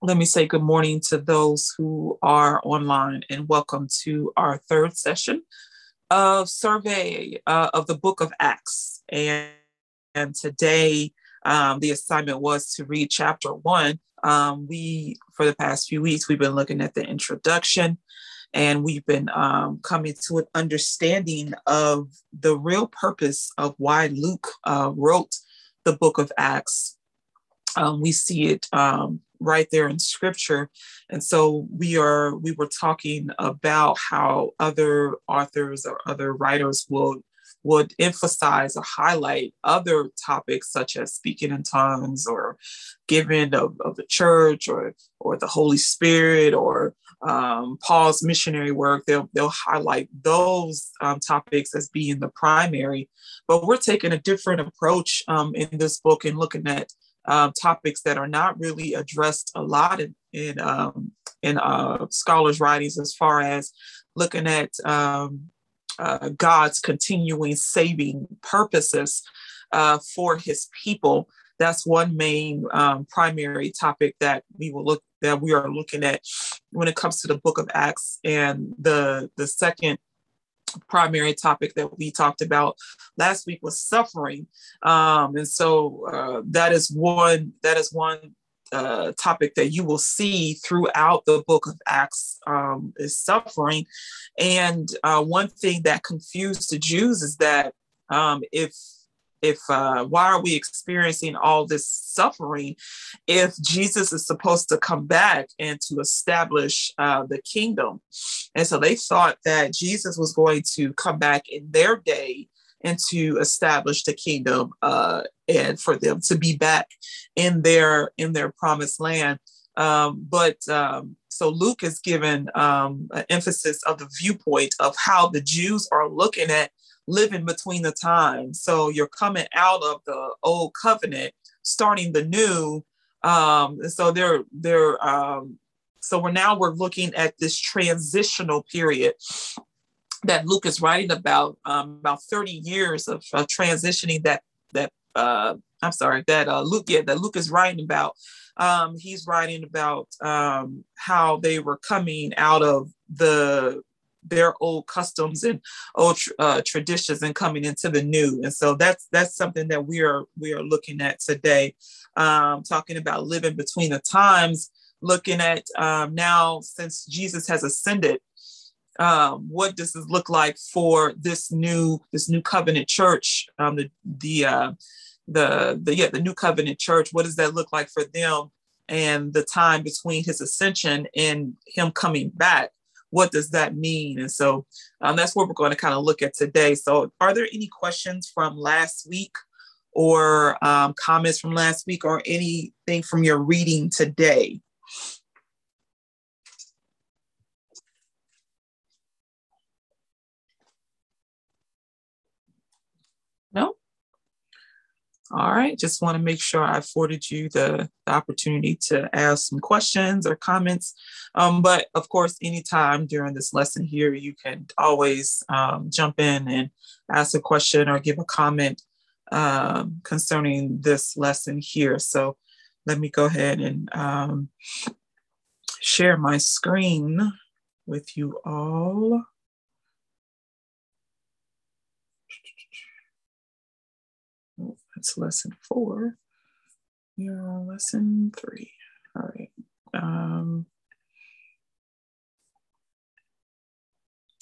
Let me say good morning to those who are online and welcome to our third session of survey uh, of the book of Acts. And, and today, um, the assignment was to read chapter one. Um, we, for the past few weeks, we've been looking at the introduction and we've been um, coming to an understanding of the real purpose of why Luke uh, wrote the book of Acts. Um, we see it um, right there in scripture and so we are we were talking about how other authors or other writers will would emphasize or highlight other topics such as speaking in tongues or giving of, of the church or or the Holy Spirit or um, Paul's missionary work. They'll they'll highlight those um, topics as being the primary, but we're taking a different approach um, in this book and looking at um, topics that are not really addressed a lot in in, um, in uh, scholars' writings, as far as looking at um, uh, God's continuing saving purposes uh, for His people. That's one main um, primary topic that we will look that we are looking at when it comes to the Book of Acts, and the the second primary topic that we talked about last week was suffering. Um, and so uh, that is one that is one uh, topic that you will see throughout the book of acts um, is suffering. And uh, one thing that confused the jews is that um, if if uh, why are we experiencing all this suffering if jesus is supposed to come back and to establish uh, the kingdom? And so they thought that jesus was going to come back in their day and to establish the kingdom uh, and for them to be back in their in their promised land. Um, but um, so luke is given um, an emphasis of the viewpoint of how the jews are looking at living between the times. So you're coming out of the old covenant, starting the new. Um, so they're they're um, so we're now we're looking at this transitional period that Luke is writing about, um, about 30 years of, of transitioning that that uh, I'm sorry that uh, Luke yeah that Luke is writing about. Um, he's writing about um, how they were coming out of the their old customs and old uh, traditions and coming into the new. And so that's that's something that we are we are looking at today, um, talking about living between the times, looking at um, now since Jesus has ascended. Um, what does this look like for this new this new covenant church um, the the uh, the the yeah the new covenant church what does that look like for them and the time between his ascension and him coming back what does that mean? And so um, that's what we're going to kind of look at today. So, are there any questions from last week or um, comments from last week or anything from your reading today? No? All right, just want to make sure I afforded you the, the opportunity to ask some questions or comments. Um, but of course, anytime during this lesson here, you can always um, jump in and ask a question or give a comment um, concerning this lesson here. So let me go ahead and um, share my screen with you all. That's lesson four. On lesson three. All right. Um,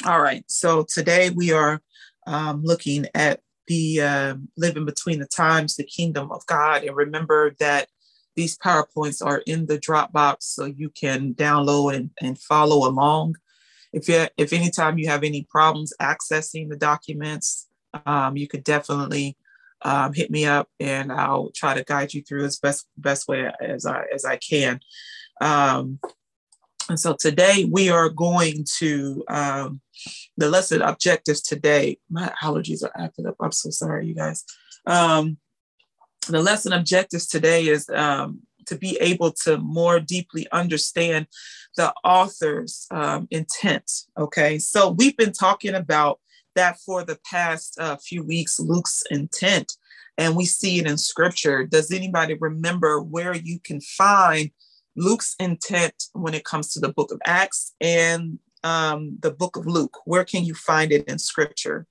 all right. So today we are um, looking at the uh, living between the times, the kingdom of God. And remember that these PowerPoints are in the Dropbox so you can download and, and follow along. If you if anytime you have any problems accessing the documents, um, you could definitely um, hit me up and I'll try to guide you through as best best way as I as I can. Um, and so today we are going to um, the lesson objectives today. My allergies are acting up. I'm so sorry, you guys. Um, the lesson objectives today is um, to be able to more deeply understand the author's um, intent. Okay, so we've been talking about that for the past uh, few weeks, Luke's intent, and we see it in scripture. Does anybody remember where you can find Luke's intent when it comes to the book of Acts and um, the book of Luke? Where can you find it in scripture?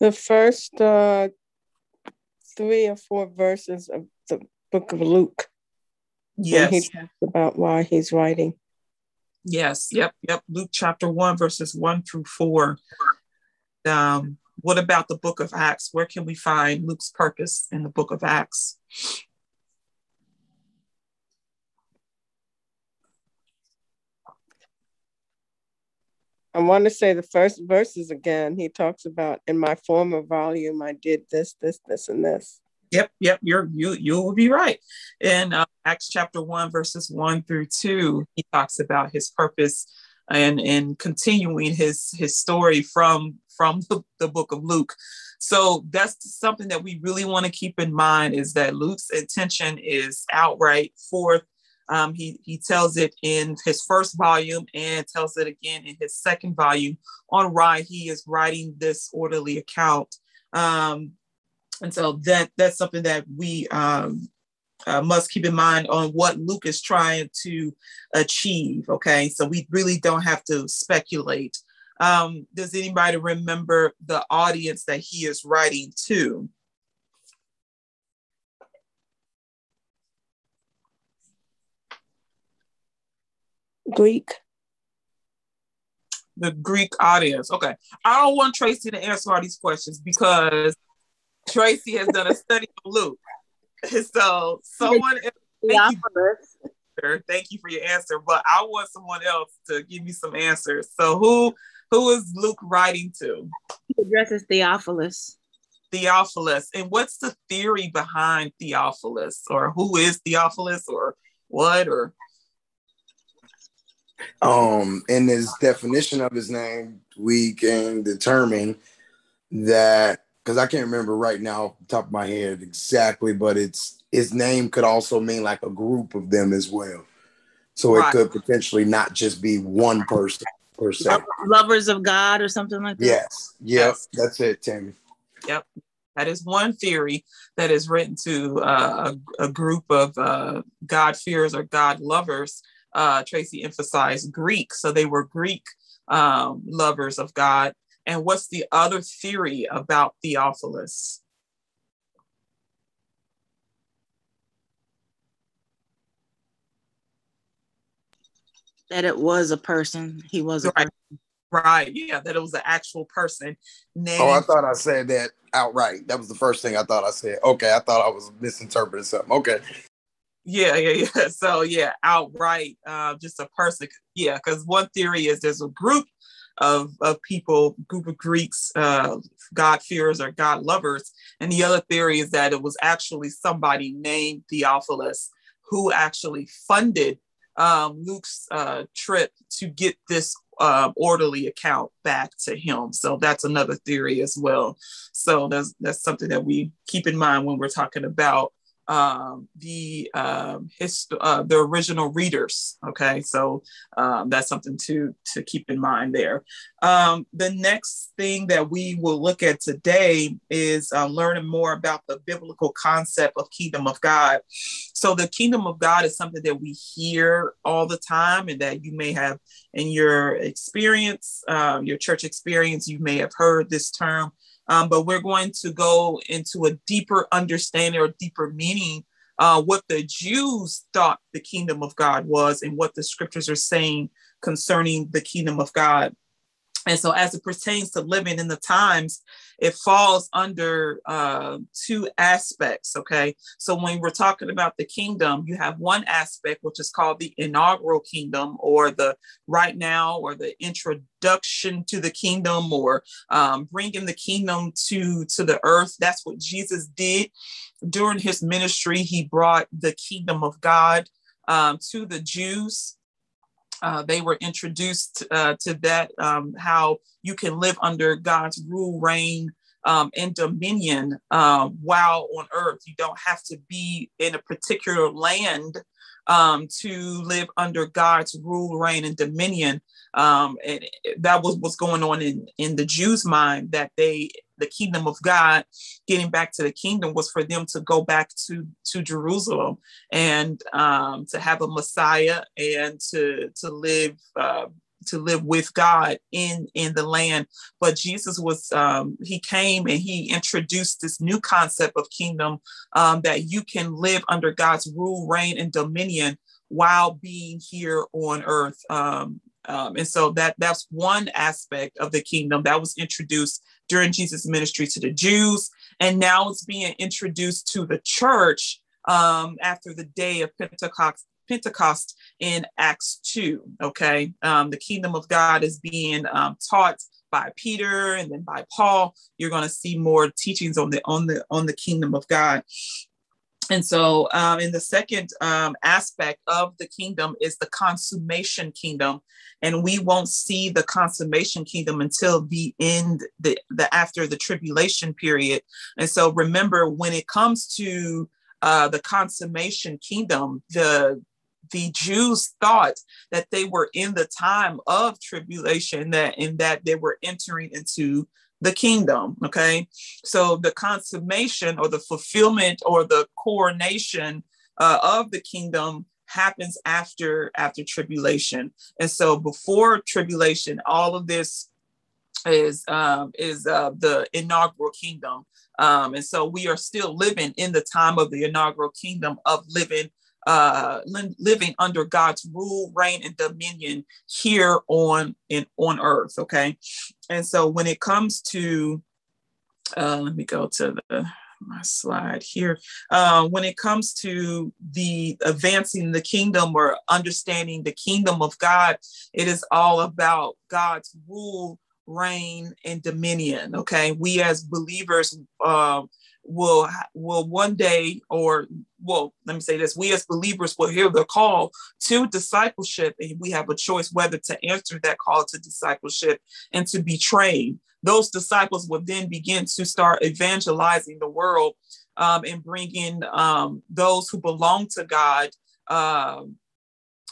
The first uh, three or four verses of the book of Luke. Yes. He talks about why he's writing. Yes. Yep. Yep. Luke chapter one, verses one through four. Um, what about the book of Acts? Where can we find Luke's purpose in the book of Acts? I want to say the first verses again. He talks about in my former volume, I did this, this, this, and this. Yep, yep, you're you you will be right. In uh, Acts chapter one, verses one through two, he talks about his purpose and and continuing his his story from from the, the book of Luke. So that's something that we really want to keep in mind is that Luke's intention is outright forth. Um, he, he tells it in his first volume and tells it again in his second volume on why he is writing this orderly account. Um, and so that that's something that we um, uh, must keep in mind on what Luke is trying to achieve. Okay, so we really don't have to speculate um, does anybody remember the audience that he is writing to? Greek. The Greek audience. Okay. I don't want Tracy to answer all these questions because Tracy has done a study of Luke. So someone thank you, thank you for your answer, but I want someone else to give me some answers. So who who is Luke writing to? He addresses Theophilus. Theophilus. And what's the theory behind Theophilus? Or who is Theophilus or what or um in his definition of his name, we can determine that because I can't remember right now top of my head exactly, but it's his name could also mean like a group of them as well. So right. it could potentially not just be one person per se. Lovers of God or something like that. Yes. Yep. Yes. That's it, Tammy. Yep. That is one theory that is written to uh, a, a, group of uh, God fears or God lovers. Uh, Tracy emphasized Greek, so they were Greek um, lovers of God. And what's the other theory about Theophilus? That it was a person. He was right. Right. Yeah, that it was an actual person. Named- oh, I thought I said that outright. That was the first thing I thought I said. Okay, I thought I was misinterpreting something. Okay. Yeah, yeah, yeah. So yeah, outright, uh, just a person. Yeah, because one theory is there's a group of, of people, group of Greeks, uh, God fearers or God lovers, and the other theory is that it was actually somebody named Theophilus who actually funded um, Luke's uh, trip to get this uh, orderly account back to him. So that's another theory as well. So that's that's something that we keep in mind when we're talking about um, the um, his, uh, the original readers. Okay, so um, that's something to to keep in mind there. Um, the next thing that we will look at today is uh, learning more about the biblical concept of kingdom of God. So the kingdom of God is something that we hear all the time, and that you may have in your experience, uh, your church experience, you may have heard this term um, but we're going to go into a deeper understanding or deeper meaning uh, what the Jews thought the kingdom of God was and what the scriptures are saying concerning the kingdom of God. And so, as it pertains to living in the times, it falls under uh, two aspects. Okay. So, when we're talking about the kingdom, you have one aspect, which is called the inaugural kingdom, or the right now, or the introduction to the kingdom, or um, bringing the kingdom to, to the earth. That's what Jesus did during his ministry. He brought the kingdom of God um, to the Jews uh, they were introduced uh, to that, um, how you can live under God's rule, reign, um, and dominion um, while on earth. You don't have to be in a particular land um, to live under God's rule, reign, and dominion. Um, and that was what's going on in, in the Jews' mind that they the kingdom of God, getting back to the kingdom was for them to go back to to Jerusalem and um, to have a Messiah and to to live. Uh, to live with God in in the land. But Jesus was um, he came and he introduced this new concept of kingdom um, that you can live under God's rule, reign, and dominion while being here on earth. Um, um, and so that that's one aspect of the kingdom that was introduced during Jesus' ministry to the Jews, and now it's being introduced to the church um, after the day of Pentecost. Pentecost in Acts 2. Okay. Um, the kingdom of God is being um, taught by Peter and then by Paul. You're going to see more teachings on the on the on the kingdom of God. And so, um, in the second um, aspect of the kingdom is the consummation kingdom, and we won't see the consummation kingdom until the end, the, the after the tribulation period. And so, remember when it comes to uh, the consummation kingdom, the the Jews thought that they were in the time of tribulation, that in that they were entering into the kingdom. Okay. So the consummation or the fulfillment or the coronation uh, of the kingdom happens after after tribulation and so before tribulation all of this is um, is uh, the inaugural kingdom um, and so we are still living in the time of the inaugural kingdom of living uh, living under God's rule, reign, and dominion here on in on earth. Okay, and so when it comes to, uh, let me go to the my slide here. Uh, when it comes to the advancing the kingdom or understanding the kingdom of God, it is all about God's rule, reign, and dominion. Okay, we as believers. Uh, will will one day or well let me say this we as believers will hear the call to discipleship and we have a choice whether to answer that call to discipleship and to be trained. Those disciples will then begin to start evangelizing the world um, and bringing um, those who belong to god um,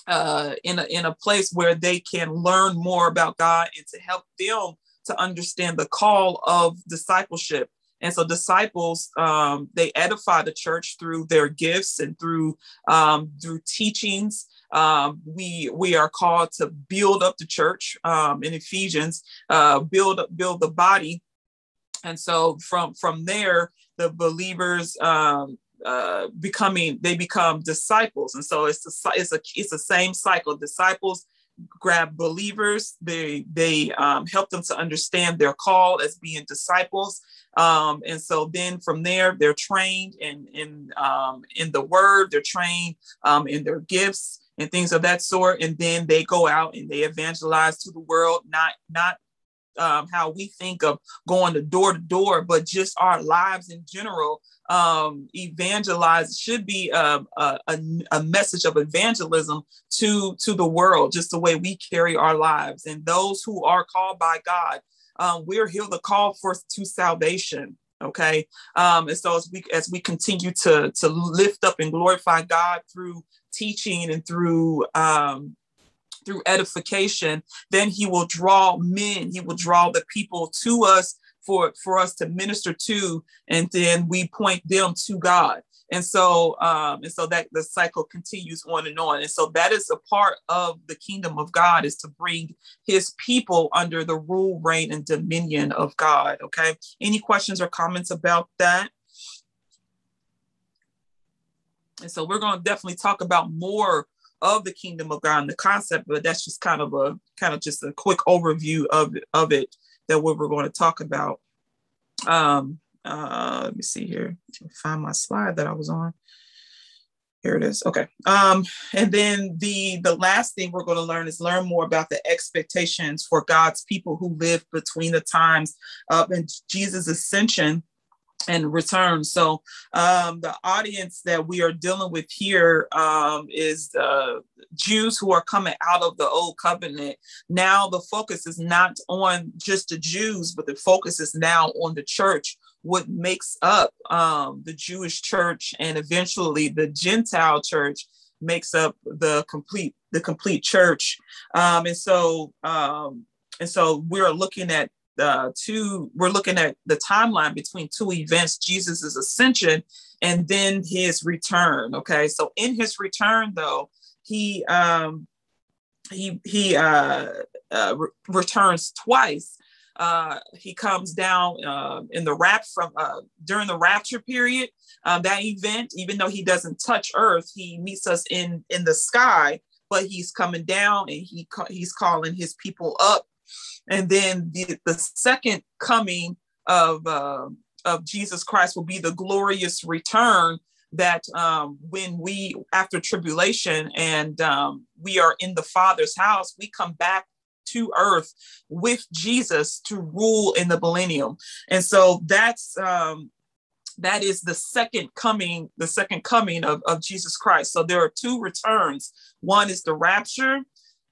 uh, in, a, in a place where they can learn more about god and to help them to understand the call of discipleship and so disciples, um, they edify the church through their gifts and through um, through teachings. Um, we we are called to build up the church um, in Ephesians, uh, build up, build the body, and so from from there, the believers um, uh, becoming they become disciples, and so it's a it's a it's the same cycle. Disciples grab believers they they um, help them to understand their call as being disciples um, and so then from there they're trained in in um, in the word they're trained um, in their gifts and things of that sort and then they go out and they evangelize to the world not not um, how we think of going to door to door, but just our lives in general. Um, evangelize should be a, a, a, message of evangelism to to the world, just the way we carry our lives. And those who are called by God, um, we're here to call forth to salvation. Okay, um, and so as we as we continue to to lift up and glorify God through teaching and through um, through edification, then he will draw men, he will draw the people to us for, for us to minister to, and then we point them to God. And so, um, and so that the cycle continues on and on. And so that is a part of the kingdom of God is to bring his people under the rule, reign, and dominion of God. Okay. Any questions or comments about that? And so we're going to definitely talk about more of the kingdom of God and the concept, but that's just kind of a kind of just a quick overview of of it that what we're going to talk about. Um, uh, let me see here. Find my slide that I was on. Here it is. Okay. Um, and then the the last thing we're going to learn is learn more about the expectations for God's people who live between the times of Jesus' ascension and return. So um, the audience that we are dealing with here um, is the Jews who are coming out of the old covenant. Now the focus is not on just the Jews, but the focus is now on the church. What makes up um, the Jewish church and eventually the Gentile church makes up the complete the complete church. Um, and so um, and so we're looking at uh, two, we're looking at the timeline between two events, Jesus's ascension and then his return. Okay. So in his return though, he, um, he, he, uh, uh, re- returns twice. Uh, he comes down uh, in the rap from uh, during the rapture period. Um, that event, even though he doesn't touch Earth, he meets us in in the sky. But he's coming down and he he's calling his people up. And then the, the second coming of uh, of Jesus Christ will be the glorious return that um, when we after tribulation and um, we are in the Father's house, we come back to earth with Jesus to rule in the millennium. And so that's um, that is the second coming, the second coming of, of Jesus Christ. So there are two returns. One is the rapture,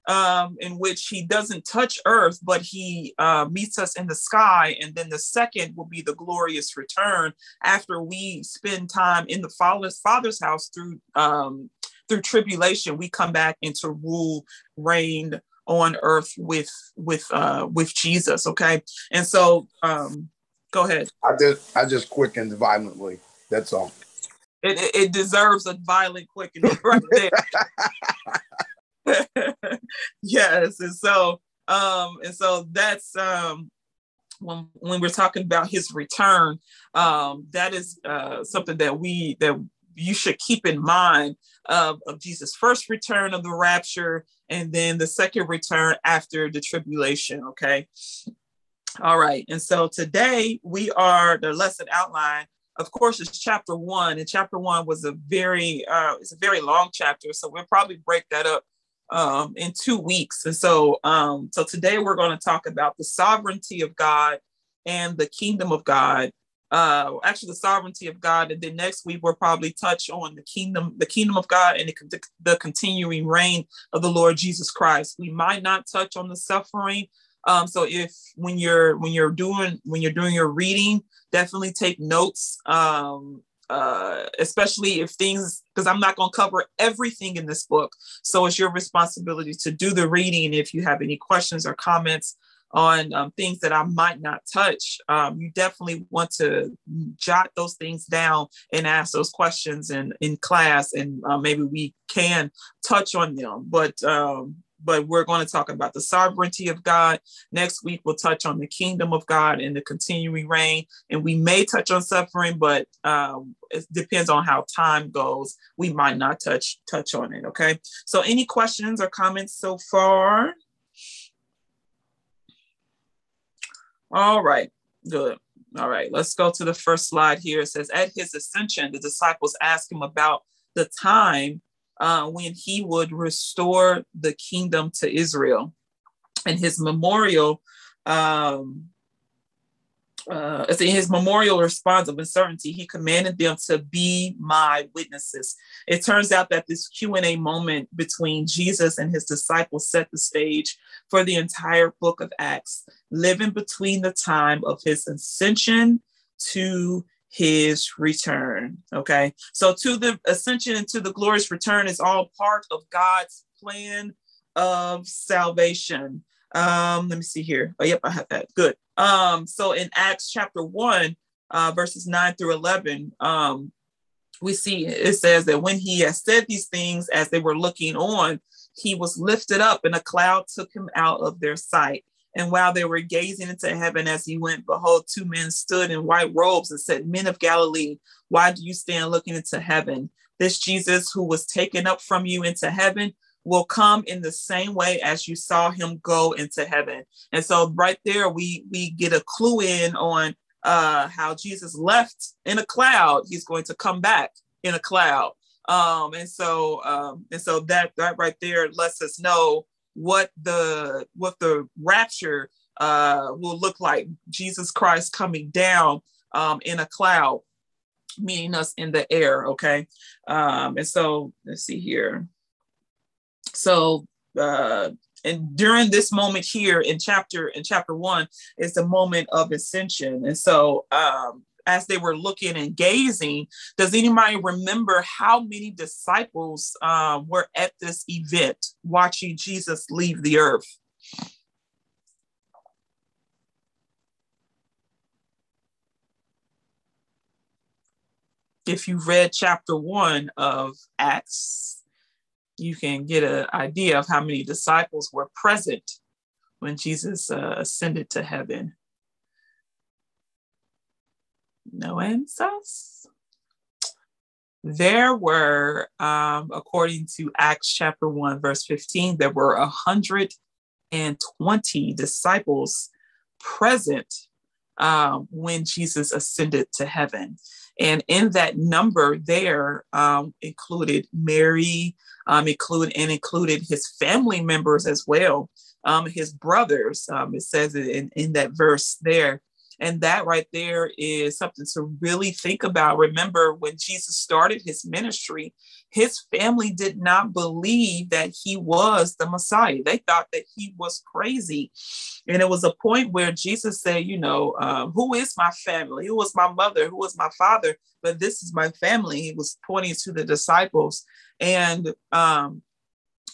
um, in which he doesn't touch earth, but he uh, meets us in the sky. And then the second will be the glorious return after we spend time in the Father's, Father's house through um, through tribulation. We come back into rule, reign, on earth with with uh with Jesus. Okay. And so um go ahead. I just I just quickened violently. That's all. It, it, it deserves a violent quickening right there. yes. And so um and so that's um when when we're talking about his return, um, that is uh, something that we that you should keep in mind of, of Jesus' first return of the rapture and then the second return after the tribulation. Okay. All right. And so today we are the lesson outline. Of course, it's chapter one, and chapter one was a very uh, it's a very long chapter, so we'll probably break that up um, in two weeks. And so, um, so today we're going to talk about the sovereignty of God and the kingdom of God uh actually the sovereignty of god. And then next week we'll probably touch on the kingdom the kingdom of god and the, the continuing reign of the lord jesus christ. We might not touch on the suffering. Um so if when you're when you're doing when you're doing your reading definitely take notes. Um uh especially if things because i'm not going to cover everything in this book. So it's your responsibility to do the reading if you have any questions or comments on um, things that I might not touch, um, you definitely want to jot those things down and ask those questions in, in class, and uh, maybe we can touch on them. But um, but we're going to talk about the sovereignty of God. Next week, we'll touch on the kingdom of God and the continuing reign. And we may touch on suffering, but um, it depends on how time goes. We might not touch touch on it. Okay. So, any questions or comments so far? All right, good. All right, let's go to the first slide here. It says, At his ascension, the disciples asked him about the time uh, when he would restore the kingdom to Israel. And his memorial um, uh, it's in his memorial response of uncertainty, he commanded them to be my witnesses. It turns out that this Q&A moment between Jesus and his disciples set the stage for the entire book of Acts, living between the time of his ascension to his return. Okay. So to the ascension and to the glorious return is all part of God's plan of salvation. Um, let me see here. Oh, yep, I have that. Good. Um, so in Acts chapter 1, uh, verses 9 through 11, um, we see it says that when he had said these things as they were looking on, he was lifted up and a cloud took him out of their sight. And while they were gazing into heaven as he went, behold, two men stood in white robes and said, Men of Galilee, why do you stand looking into heaven? This Jesus who was taken up from you into heaven will come in the same way as you saw him go into heaven. And so right there we we get a clue in on uh how Jesus left in a cloud, he's going to come back in a cloud. Um and so um and so that that right there lets us know what the what the rapture uh will look like. Jesus Christ coming down um in a cloud meeting us in the air okay um and so let's see here so uh, and during this moment here in chapter in chapter one is the moment of ascension. And so um, as they were looking and gazing does anybody remember how many disciples uh, were at this event watching jesus leave the earth? If you read chapter one of acts you can get an idea of how many disciples were present when Jesus uh, ascended to heaven. No answers. There were, um, according to Acts chapter 1, verse 15, there were 120 disciples present um, when Jesus ascended to heaven. And in that number there um, included Mary, um, include, and included his family members as well, um, his brothers. Um, it says it in, in that verse there. And that right there is something to really think about. Remember, when Jesus started his ministry, his family did not believe that he was the Messiah. They thought that he was crazy. And it was a point where Jesus said, You know, um, who is my family? Who was my mother? Who was my father? But this is my family. He was pointing to the disciples. And um,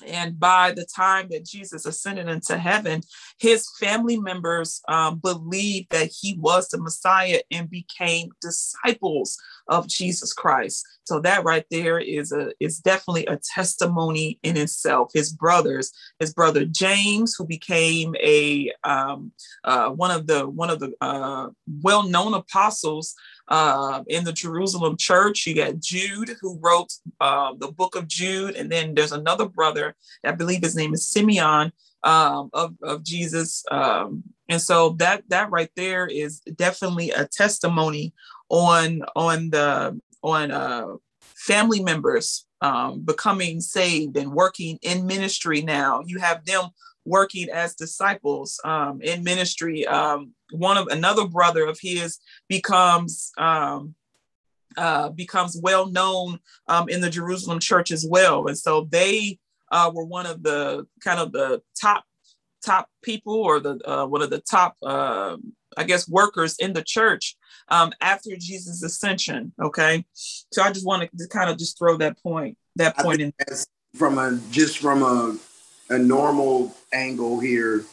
and by the time that Jesus ascended into heaven, his family members um, believed that he was the Messiah and became disciples of Jesus Christ. So that right there is a is definitely a testimony in itself. His brothers, his brother James, who became a um, uh, one of the one of the uh, well known apostles uh, in the Jerusalem church. You got Jude, who wrote uh, the book of Jude. And then there's another brother, I believe his name is Simeon um, of, of Jesus. Um, and so that that right there is definitely a testimony on on the on uh, family members um, becoming saved and working in ministry now. You have them working as disciples um, in ministry. Um, one of another brother of his becomes um, uh, becomes well known um, in the Jerusalem church as well, and so they uh, were one of the kind of the top top people or the uh, one of the top uh, I guess workers in the church um, after Jesus' ascension. Okay, so I just wanted to kind of just throw that point that point in from a just from a a normal angle here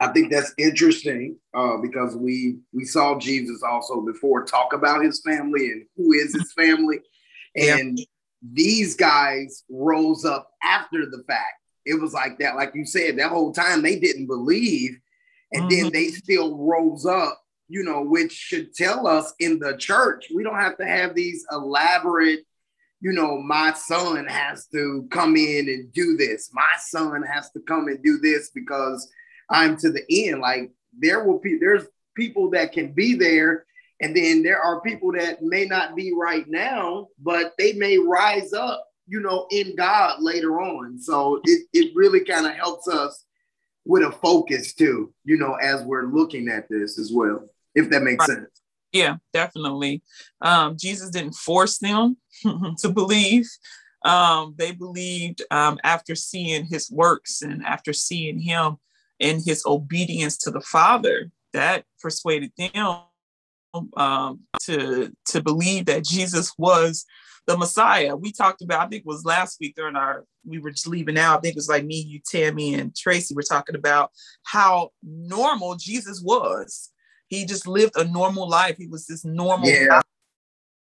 I think that's interesting uh, because we we saw Jesus also before talk about his family and who is his family, and yeah. these guys rose up after the fact. It was like that, like you said, that whole time they didn't believe, and mm-hmm. then they still rose up. You know, which should tell us in the church we don't have to have these elaborate you know, my son has to come in and do this. My son has to come and do this because I'm to the end. Like there will be there's people that can be there, and then there are people that may not be right now, but they may rise up, you know, in God later on. So it, it really kind of helps us with a focus too, you know, as we're looking at this as well, if that makes sense. Yeah, definitely. Um, Jesus didn't force them to believe. Um, they believed um, after seeing his works and after seeing him in his obedience to the Father that persuaded them um, to to believe that Jesus was the Messiah. We talked about, I think it was last week during our, we were just leaving out. I think it was like me, you, Tammy, and Tracy were talking about how normal Jesus was. He just lived a normal life. He was this normal yeah.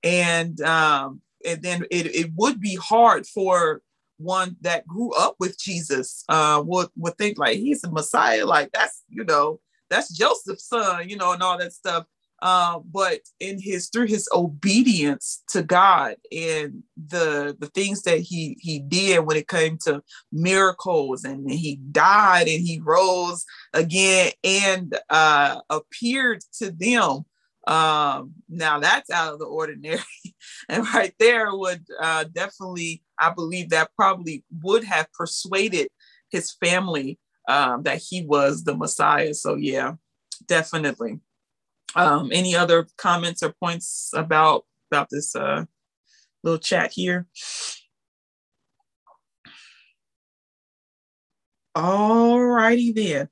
And um, and then it, it would be hard for one that grew up with Jesus uh, would would think like he's a Messiah, like that's you know that's Joseph's son, you know, and all that stuff. Uh, but in his through his obedience to God and the the things that he he did when it came to miracles and he died and he rose again and uh, appeared to them um, now that's out of the ordinary. and right there would uh, definitely, I believe that probably would have persuaded his family um, that he was the Messiah. So, yeah, definitely. Um, any other comments or points about about this uh, little chat here? All righty then.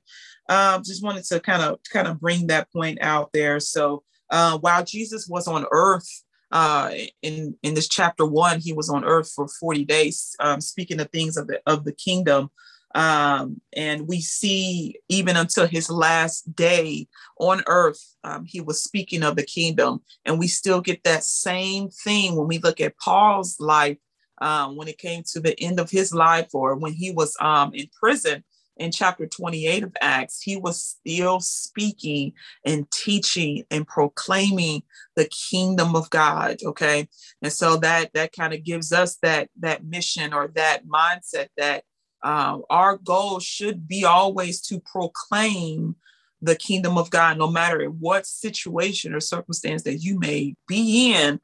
Um, just wanted to kind of kind of bring that point out there. So uh, while Jesus was on earth, uh, in in this chapter one, he was on earth for 40 days, um, speaking of things of the of the kingdom. Um, and we see even until his last day on earth, um, he was speaking of the kingdom. And we still get that same thing when we look at Paul's life um, when it came to the end of his life or when he was um, in prison in chapter 28 of Acts, he was still speaking and teaching and proclaiming the kingdom of God. Okay. And so that that kind of gives us that that mission or that mindset that um, our goal should be always to proclaim the kingdom of God, no matter what situation or circumstance that you may be in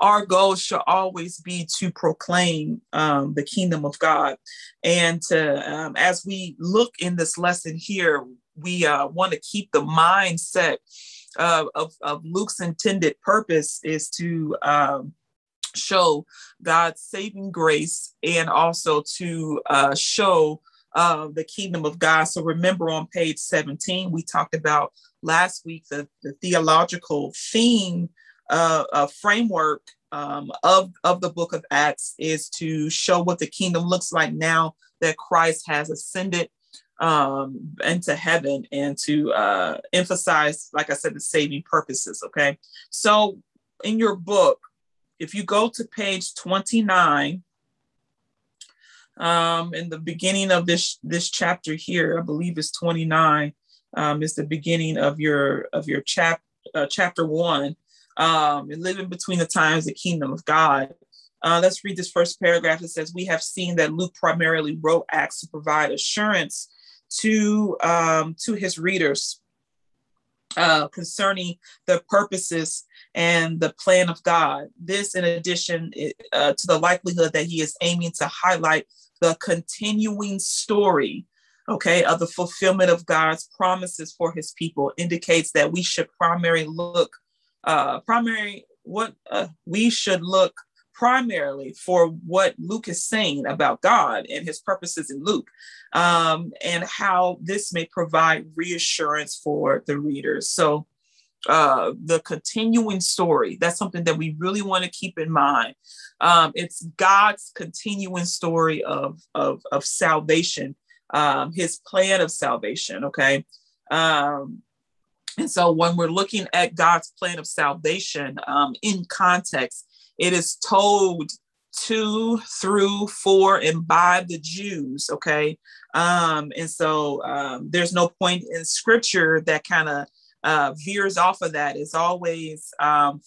our goal should always be to proclaim um, the kingdom of God. And to, um, as we look in this lesson here, we uh, want to keep the mindset uh, of, of Luke's intended purpose is to um, show God's saving grace and also to uh, show uh, the kingdom of God. So remember on page 17, we talked about last week the, the theological theme uh, uh, framework um, of, of the book of Acts is to show what the kingdom looks like now that Christ has ascended um, into heaven and to uh, emphasize, like I said, the saving purposes. Okay. So in your book, if you go to page 29, um, in the beginning of this this chapter here, I believe it's 29, um, is the beginning of your of your chap uh, chapter one um, and living between the times, the kingdom of God. Uh, let's read this first paragraph. It says, We have seen that Luke primarily wrote Acts to provide assurance to, um, to his readers uh, concerning the purposes and the plan of God. This, in addition uh, to the likelihood that he is aiming to highlight the continuing story okay, of the fulfillment of God's promises for his people, indicates that we should primarily look uh, primary what uh, we should look primarily for what Luke is saying about God and his purposes in Luke, um, and how this may provide reassurance for the readers. So, uh, the continuing story that's something that we really want to keep in mind. Um, it's God's continuing story of, of, of salvation, um, his plan of salvation. Okay. Um, and so when we're looking at God's plan of salvation um, in context, it is told to, through, for, and by the Jews. Okay. Um, and so um, there's no point in scripture that kind of uh, veers off of that is always um,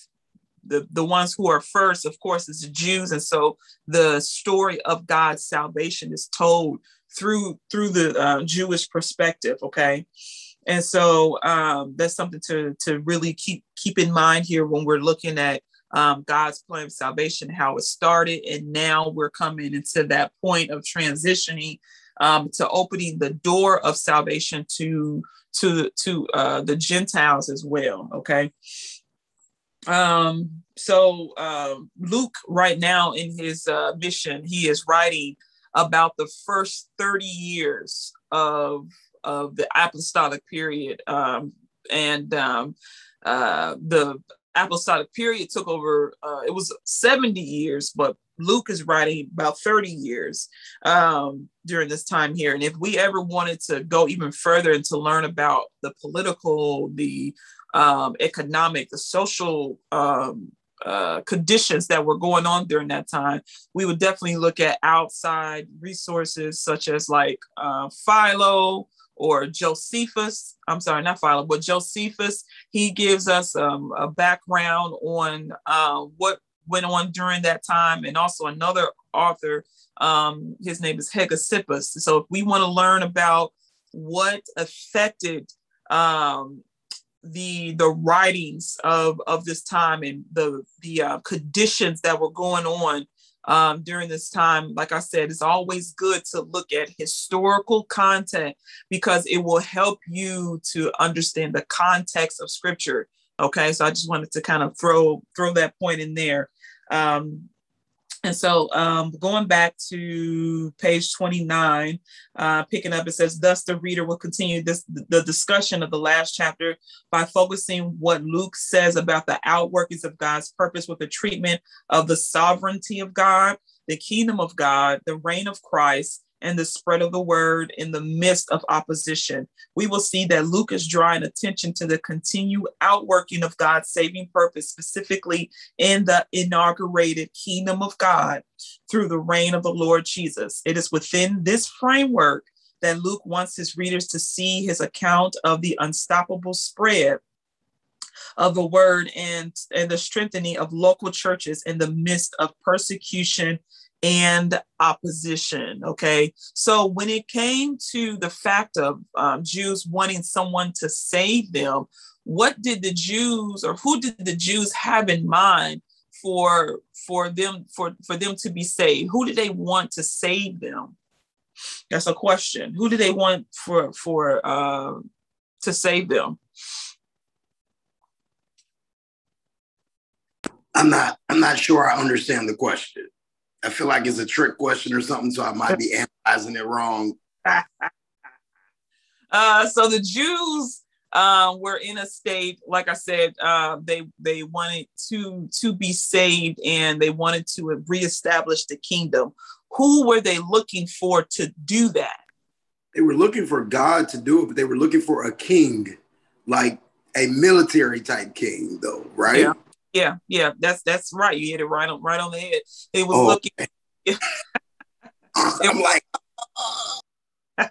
the, the ones who are first, of course, is the Jews. And so the story of God's salvation is told through through the uh, Jewish perspective. Okay. And so um, that's something to, to really keep keep in mind here when we're looking at um, God's plan of salvation, how it started, and now we're coming into that point of transitioning um, to opening the door of salvation to to to uh, the Gentiles as well. Okay. Um, so uh, Luke, right now in his uh, mission, he is writing about the first 30 years of of the apostolic period. Um, and um, uh, the apostolic period took over, uh, it was 70 years, but Luke is writing about 30 years um, during this time here. And if we ever wanted to go even further and to learn about the political, the um, economic, the social um, uh, conditions that were going on during that time, we would definitely look at outside resources such as like uh, Philo, or Josephus. I'm sorry, not Philo, but Josephus. He gives us um, a background on uh, what went on during that time, and also another author. Um, his name is Hegesippus. So if we want to learn about what affected um, the the writings of of this time and the the uh, conditions that were going on um, during this time, like I said, it's always good to look at historical content because it will help you to understand the context of scripture. Okay, so I just wanted to kind of throw throw that point in there. Um, and so um, going back to page 29, uh, picking up, it says, thus the reader will continue this, the discussion of the last chapter by focusing what Luke says about the outworkings of God's purpose with the treatment of the sovereignty of God, the kingdom of God, the reign of Christ, and the spread of the word in the midst of opposition. We will see that Luke is drawing attention to the continued outworking of God's saving purpose, specifically in the inaugurated kingdom of God through the reign of the Lord Jesus. It is within this framework that Luke wants his readers to see his account of the unstoppable spread of the word and, and the strengthening of local churches in the midst of persecution and opposition. Okay. So when it came to the fact of um, Jews wanting someone to save them, what did the Jews or who did the Jews have in mind for for them for for them to be saved? Who did they want to save them? That's a question. Who do they want for for uh, to save them? I'm not. I'm not sure I understand the question. I feel like it's a trick question or something, so I might be analyzing it wrong. uh, so the Jews um, were in a state, like I said, uh, they they wanted to to be saved and they wanted to reestablish the kingdom. Who were they looking for to do that? They were looking for God to do it, but they were looking for a king, like a military type king, though, right? Yeah. Yeah, yeah, that's that's right. You hit it right on right on the head. It was oh, looking. I'm like,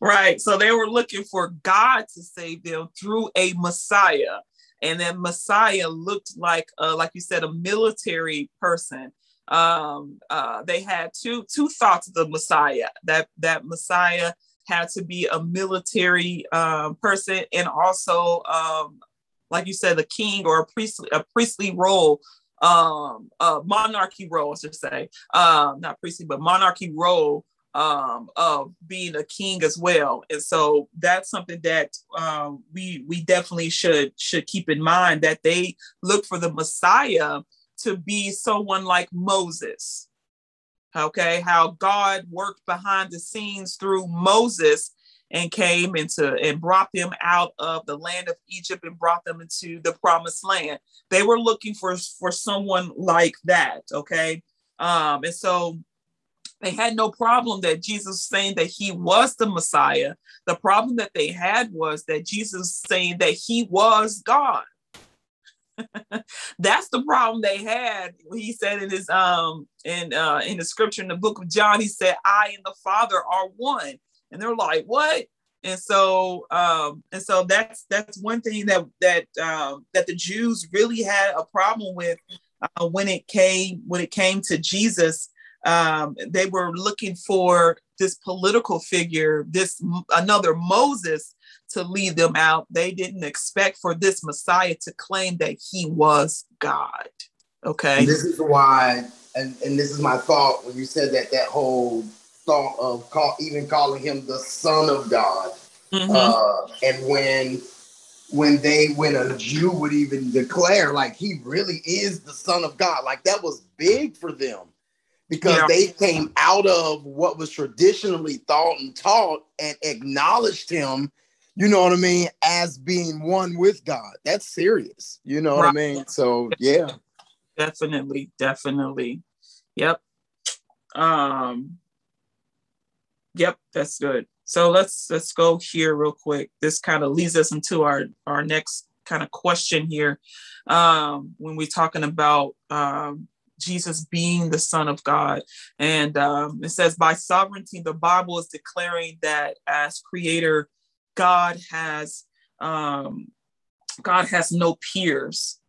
right. So they were looking for God to save them through a Messiah, and that Messiah looked like, uh, like you said, a military person. Um, uh, they had two two thoughts of the Messiah. That that Messiah had to be a military um, person and also um, like you said, the king or a priestly a priestly role, um, a monarchy role, I should say, um, not priestly, but monarchy role um, of being a king as well. And so that's something that um, we we definitely should should keep in mind that they look for the Messiah to be someone like Moses. Okay, how God worked behind the scenes through Moses and came into and brought them out of the land of Egypt and brought them into the promised land. They were looking for for someone like that, okay? Um, and so they had no problem that Jesus saying that he was the Messiah. The problem that they had was that Jesus saying that he was God. That's the problem they had. He said in his um in uh in the scripture in the book of John, he said, I and the Father are one and they're like, "What?" And so, um, and so that's that's one thing that that um, that the Jews really had a problem with uh, when it came when it came to Jesus. Um, they were looking for this political figure, this another Moses to lead them out. They didn't expect for this Messiah to claim that he was God. Okay. And this is why, and, and this is my thought when you said that that whole thought of call, even calling him the Son of God. Mm-hmm. Uh, and when when they when a Jew would even declare like he really is the Son of God, like that was big for them because yeah. they came out of what was traditionally thought and taught and acknowledged him. You know what I mean? As being one with God. That's serious. You know right. what I mean? So yeah. Definitely, definitely. Yep. Um Yep, that's good. So let's let's go here real quick. This kind of leads us into our our next kind of question here. Um, when we're talking about um, Jesus being the Son of God, and um, it says by sovereignty, the Bible is declaring that as Creator, God has um, God has no peers.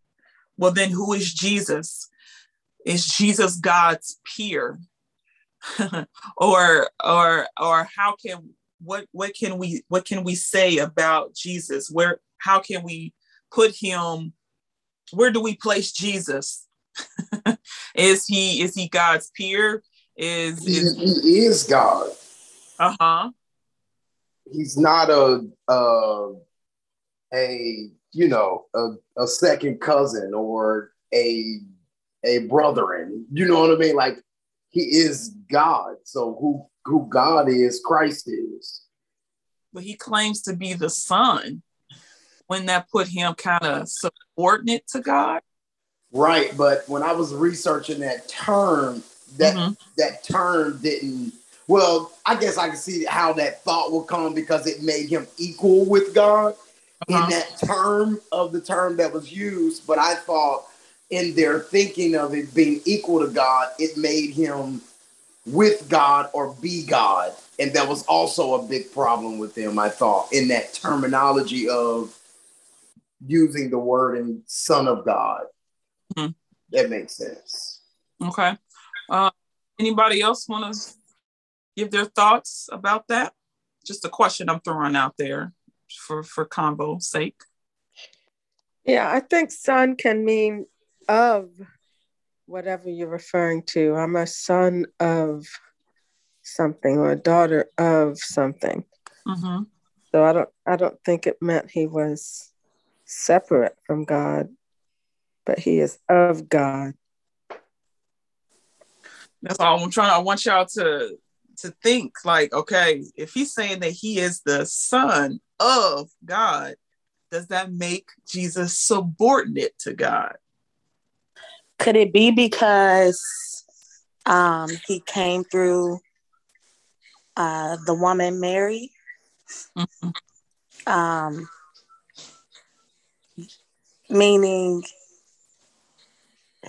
Well, then who is Jesus? Is Jesus God's peer? or or or how can what what can we what can we say about Jesus? Where how can we put him? Where do we place Jesus? is he is he God's peer? Is he is, he is God? Uh huh. He's not a uh, a you know a, a second cousin or a a brother brethren. You know what I mean? Like he is God. So who who God is, Christ is. But he claims to be the son. When that put him kind of subordinate to God? Right, but when I was researching that term, that mm-hmm. that term didn't well, I guess I can see how that thought will come because it made him equal with God uh-huh. in that term of the term that was used. But I thought in their thinking of it being equal to God, it made him with God or be God. And that was also a big problem with them, I thought, in that terminology of using the word and son of God. Mm-hmm. That makes sense. Okay. Uh, anybody else want to give their thoughts about that? Just a question I'm throwing out there for for convo sake. Yeah, I think son can mean of whatever you're referring to. I'm a son of something or a daughter of something. Mm-hmm. So I don't I don't think it meant he was separate from God, but he is of God. That's all I'm trying. I want y'all to to think like, okay, if he's saying that he is the son of God, does that make Jesus subordinate to God? Could it be because um, he came through uh, the woman Mary? Mm-hmm. Um, meaning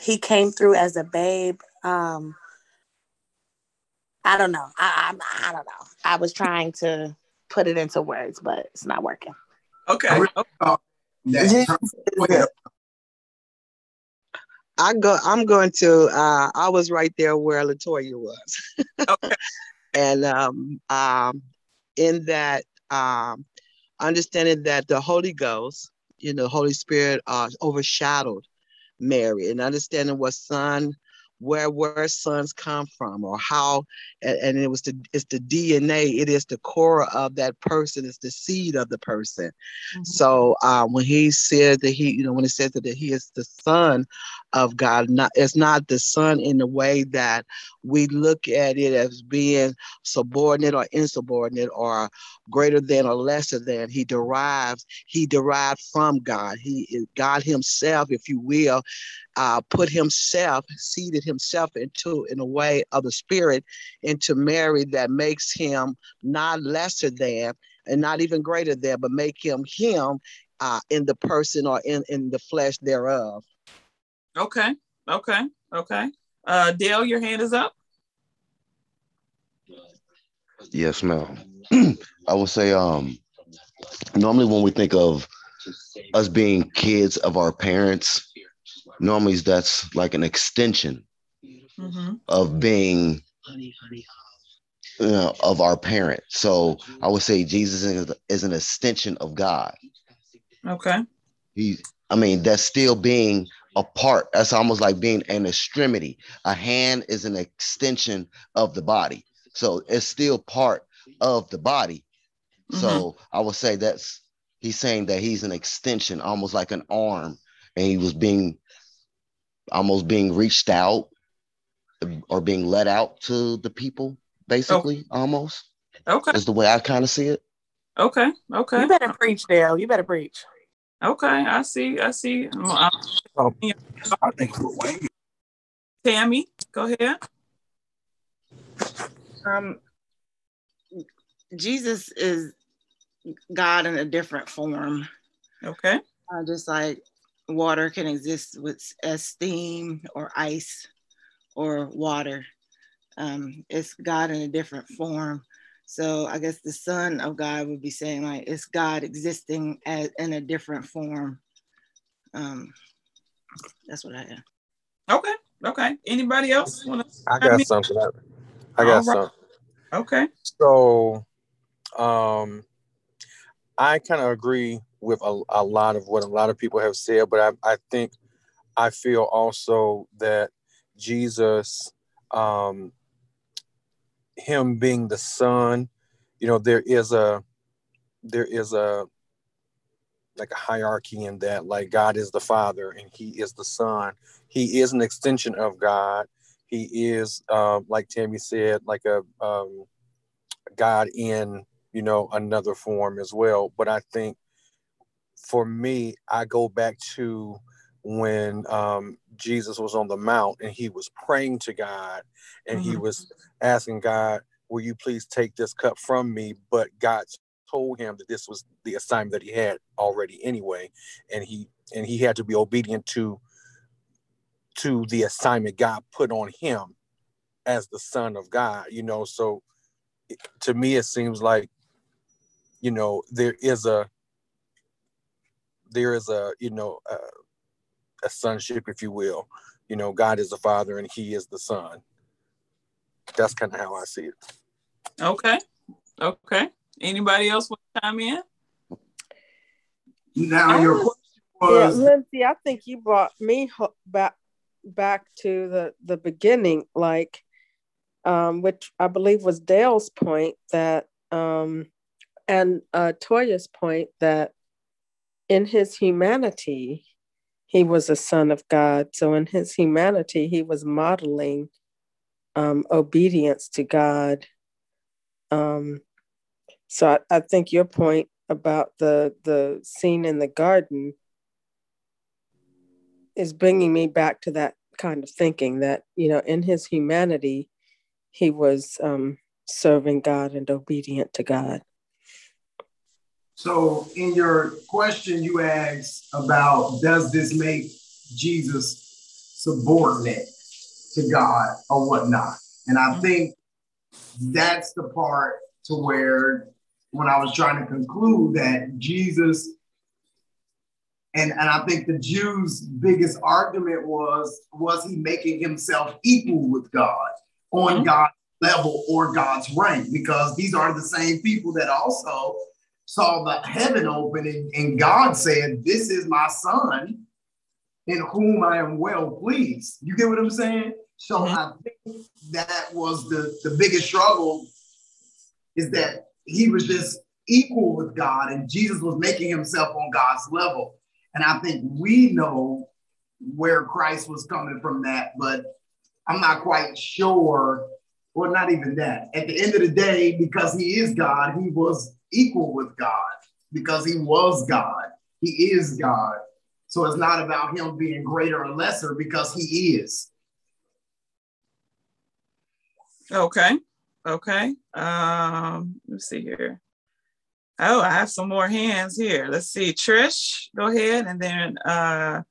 he came through as a babe. Um, I don't know. I, I, I don't know. I was trying to put it into words, but it's not working. Okay. I go. I'm going to. Uh, I was right there where Latoya was, okay. and um, um, in that um, understanding that the Holy Ghost, you know, Holy Spirit, uh, overshadowed Mary, and understanding what Son where where sons come from or how and, and, it was the it's the dna it is the core of that person it's the seed of the person. Mm-hmm. so uh, when he said that he you know when he said that he is the son of god not it's not the son in the way that we look at it as being subordinate or insubordinate or greater than or lesser than. He derives he derived from god. He is god himself if you will uh, put himself, seated himself into, in a way of the spirit, into Mary that makes him not lesser than and not even greater than, but make him him uh, in the person or in, in the flesh thereof. Okay, okay, okay. Uh, Dale, your hand is up. Yes, ma'am. I would say um normally when we think of us being kids of our parents, normally that's like an extension mm-hmm. of being you know, of our parent. So I would say Jesus is, is an extension of God. Okay. He, I mean, that's still being a part. That's almost like being an extremity. A hand is an extension of the body. So it's still part of the body. Mm-hmm. So I would say that's he's saying that he's an extension, almost like an arm, and he was being almost being reached out or being let out to the people, basically, oh. almost. Okay. Is the way I kind of see it. Okay. Okay. You better preach, Dale. You better preach. Okay, I see. I see. Um, I think Tammy, go ahead. Um, Jesus is God in a different form. Okay. Uh, just like water can exist with as steam or ice or water. Um, it's God in a different form. So I guess the Son of God would be saying like it's God existing as in a different form. Um, that's what I am. Okay. Okay. Anybody else want to? I got me? something. I got right. something. Okay. So, um, I kind of agree with a, a lot of what a lot of people have said, but I, I think I feel also that Jesus, um, him being the son, you know, there is a there is a like a hierarchy in that like God is the father and he is the son. He is an extension of God. He is uh, like Tammy said, like a um, God in you know another form as well. But I think for me, I go back to when um, Jesus was on the mount and he was praying to God and mm-hmm. he was asking God will you please take this cup from me? But God told him that this was the assignment that he had already anyway, and he and he had to be obedient to to the assignment God put on him as the son of God, you know. So to me, it seems like, you know, there is a there is a you know a, a sonship, if you will. You know, God is the father and He is the son. That's kind of how I see it. Okay. Okay. Anybody else want to chime in? Now your question was yeah, Lindsay, I think you brought me back back to the the beginning, like um, which I believe was Dale's point that um, and uh, Toya's point that in his humanity, he was a son of God. So in his humanity, he was modeling um, obedience to God. Um, so I, I think your point about the the scene in the garden is bringing me back to that kind of thinking that you know in his humanity he was um, serving God and obedient to God. So, in your question, you asked about does this make Jesus subordinate to God or whatnot? And I think that's the part to where when I was trying to conclude that Jesus and, and I think the Jews' biggest argument was was he making himself equal with God on mm-hmm. God's level or God's rank? Because these are the same people that also saw the heaven open and, and God said, This is my son in whom I am well pleased. You get what I'm saying? So mm-hmm. I think that was the, the biggest struggle is that he was just equal with God and Jesus was making himself on God's level. And I think we know where Christ was coming from that, but I'm not quite sure. Well, not even that. At the end of the day, because he is God, he was equal with God because he was God. He is God. So it's not about him being greater or lesser because he is. Okay. Okay. Um, let's see here. Oh, I have some more hands here. Let's see. Trish, go ahead, and then uh,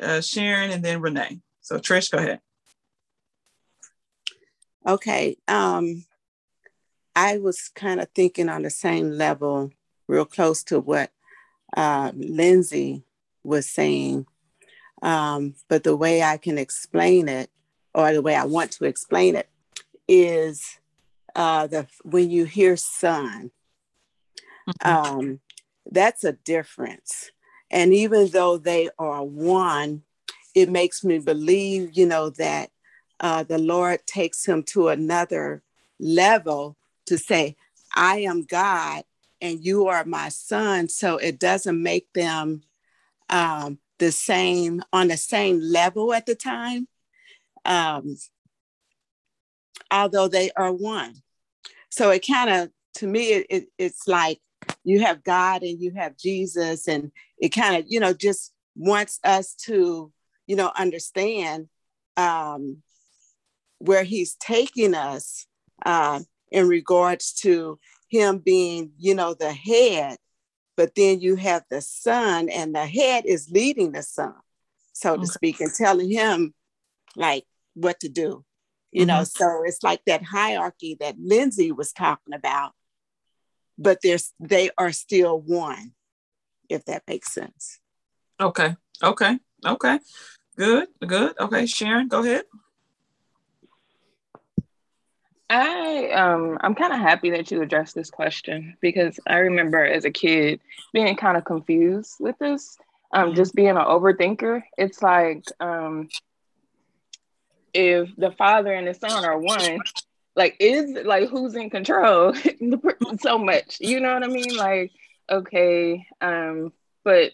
uh, Sharon, and then Renee. So Trish, go ahead. Okay. Um, I was kind of thinking on the same level, real close to what uh, Lindsay was saying. Um, but the way I can explain it, or the way I want to explain it, is uh, the when you hear son, mm-hmm. um, that's a difference. And even though they are one, it makes me believe, you know, that uh, the Lord takes him to another level to say, I am God and you are my son. So it doesn't make them um, the same, on the same level at the time, um, although they are one. So it kind of, to me, it, it, it's like you have God and you have Jesus, and it kind of, you know, just wants us to, you know, understand um, where he's taking us uh, in regards to him being, you know, the head, but then you have the son, and the head is leading the son, so okay. to speak, and telling him like what to do. You mm-hmm. know, so it's like that hierarchy that Lindsay was talking about, but there's they are still one, if that makes sense. Okay. Okay. Okay. Good. Good. Okay, Sharon, go ahead. I um I'm kind of happy that you addressed this question because I remember as a kid being kind of confused with this. Um, mm-hmm. just being an overthinker. It's like um if the father and the son are one, like is like who's in control so much. You know what I mean? Like, okay, um, but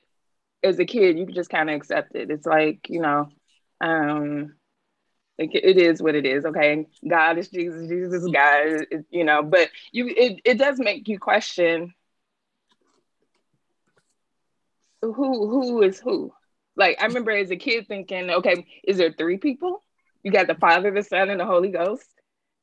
as a kid, you can just kind of accept it. It's like, you know, um it is what it is. Okay, God is Jesus, Jesus is God. It, you know, but you it it does make you question who who is who. Like I remember as a kid thinking, okay, is there three people? You got the Father, the Son, and the Holy Ghost.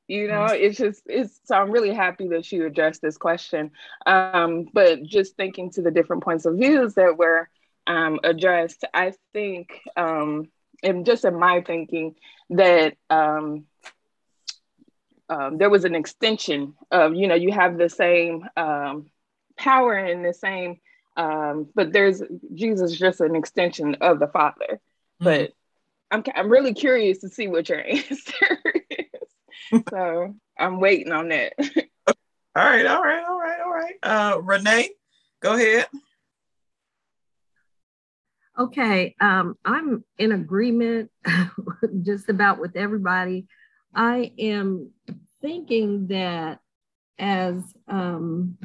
You know, mm-hmm. it's just it's so I'm really happy that you addressed this question. Um, but just thinking to the different points of views that were um, addressed, I think, um, and just in my thinking, that um, um, there was an extension of, you know, you have the same um, power and the same, um, but there's Jesus just an extension of the Father. Mm-hmm. But I'm I'm really curious to see what your answer is. so I'm waiting on that. all right, all right, all right, all right. Uh, Renee, go ahead. Okay, um, I'm in agreement just about with everybody. I am thinking that as um,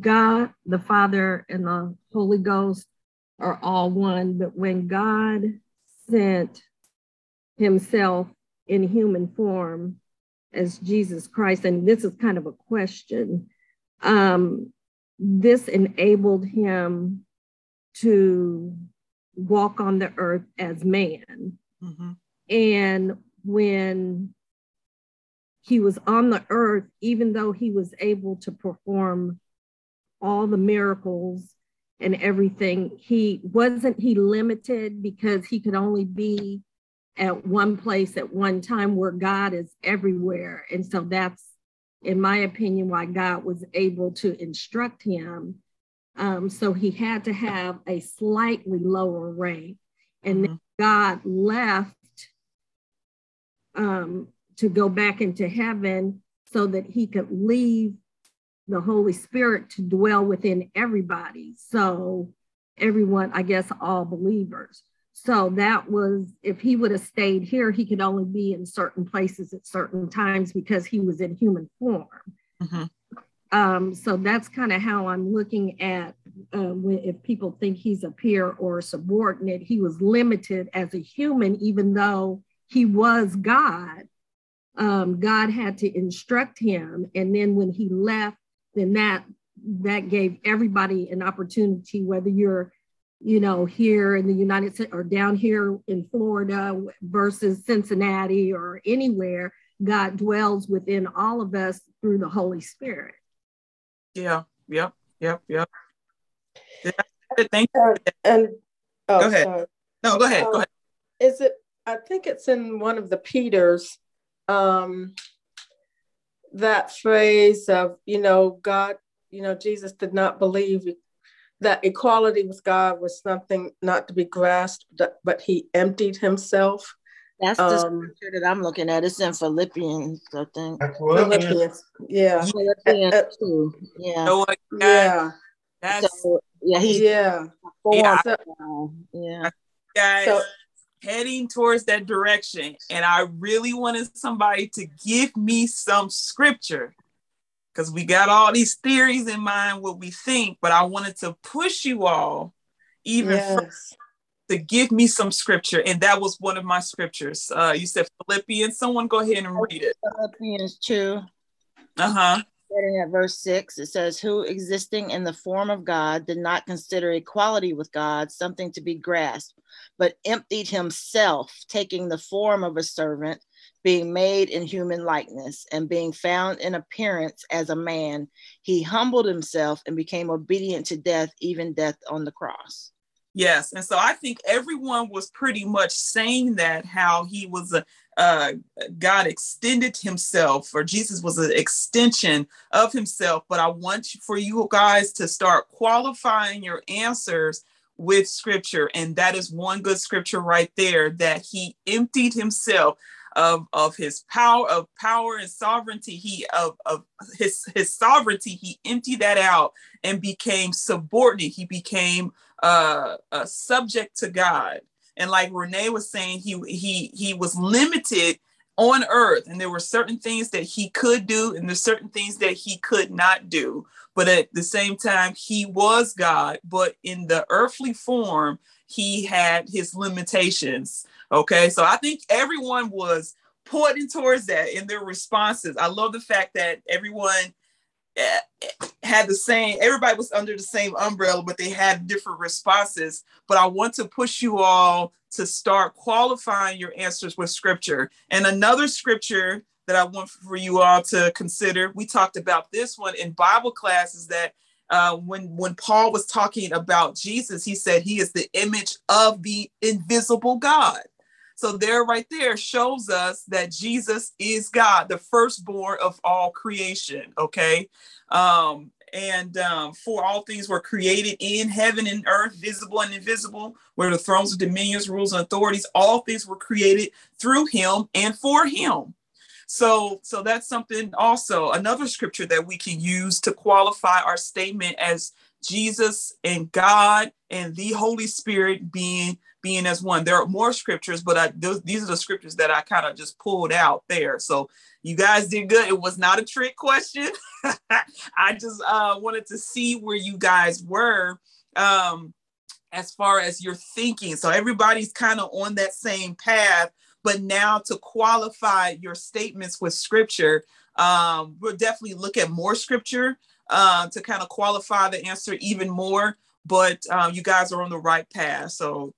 God, the Father, and the Holy Ghost are all one, but when God sent himself in human form as Jesus Christ, and this is kind of a question, um, this enabled him to walk on the earth as man. Mm-hmm. And when he was on the earth, even though he was able to perform all the miracles and everything, he wasn't he limited because he could only be at one place at one time where God is everywhere. And so that's, in my opinion, why God was able to instruct him um, so he had to have a slightly lower rank. And mm-hmm. God left um, to go back into heaven so that he could leave the Holy Spirit to dwell within everybody. So, everyone, I guess, all believers. So, that was if he would have stayed here, he could only be in certain places at certain times because he was in human form. Mm-hmm. Um, so that's kind of how I'm looking at uh, if people think he's a peer or a subordinate, he was limited as a human, even though he was God. Um, God had to instruct him, and then when he left, then that that gave everybody an opportunity, whether you're, you know, here in the United States or down here in Florida versus Cincinnati or anywhere. God dwells within all of us through the Holy Spirit. Yeah. Yep. Yep. Yep. Thank you. And, and oh, go ahead. Sorry. No, go ahead. Um, go ahead. Is it? I think it's in one of the Peters. Um, that phrase of you know God, you know Jesus did not believe that equality with God was something not to be grasped, but he emptied himself. That's the um, scripture that I'm looking at. It's in Philippians, I think. Philippians, yeah. Philippians uh, too. Yeah. So, yeah. That's so, yeah. He's yeah. Yeah. So, yeah. Guys, so, heading towards that direction, and I really wanted somebody to give me some scripture because we got all these theories in mind what we think, but I wanted to push you all even yes. further to give me some scripture, and that was one of my scriptures. Uh, you said Philippians. Someone go ahead and read it. Philippians 2. Uh huh. Starting at verse 6, it says, Who existing in the form of God did not consider equality with God something to be grasped, but emptied himself, taking the form of a servant, being made in human likeness, and being found in appearance as a man, he humbled himself and became obedient to death, even death on the cross. Yes. And so I think everyone was pretty much saying that how he was a uh, God extended himself, or Jesus was an extension of himself. But I want for you guys to start qualifying your answers with scripture. And that is one good scripture right there that he emptied himself of, of his power of power and sovereignty he of, of his his sovereignty he emptied that out and became subordinate he became uh, uh subject to god. And like renee was saying he he he was limited on earth and there were certain things that he could do and there's certain things that he could not do. But at the same time he was god but in the earthly form he had his limitations Okay, so I think everyone was pointing towards that in their responses. I love the fact that everyone had the same, everybody was under the same umbrella, but they had different responses. But I want to push you all to start qualifying your answers with scripture. And another scripture that I want for you all to consider. We talked about this one in Bible classes that uh, when when Paul was talking about Jesus, he said he is the image of the invisible God. So there, right there, shows us that Jesus is God, the firstborn of all creation. Okay, um, and um, for all things were created in heaven and earth, visible and invisible, where the thrones of dominions, rules, and authorities, all things were created through him and for him. So, so that's something also another scripture that we can use to qualify our statement as Jesus and God and the Holy Spirit being being as one. There are more scriptures, but I, those, these are the scriptures that I kind of just pulled out there. So you guys did good. It was not a trick question. I just uh, wanted to see where you guys were um, as far as your thinking. So everybody's kind of on that same path but now to qualify your statements with scripture, um, we'll definitely look at more scripture uh, to kind of qualify the answer even more. But um, you guys are on the right path. So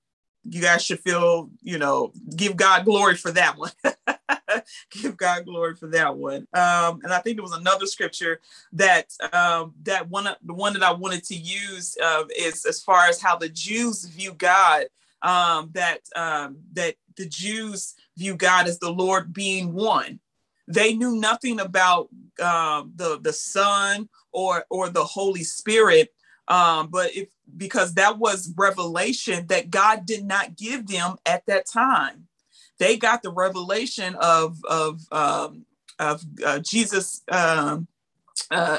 you guys should feel, you know, give God glory for that one. give God glory for that one. Um, and I think there was another scripture that um, that one the one that I wanted to use uh, is as far as how the Jews view God. Um, that um, that the Jews view God as the Lord being one. They knew nothing about um, the the Son or or the Holy Spirit, um, but if because that was revelation that God did not give them at that time. They got the revelation of of um, of uh, Jesus. Um, uh,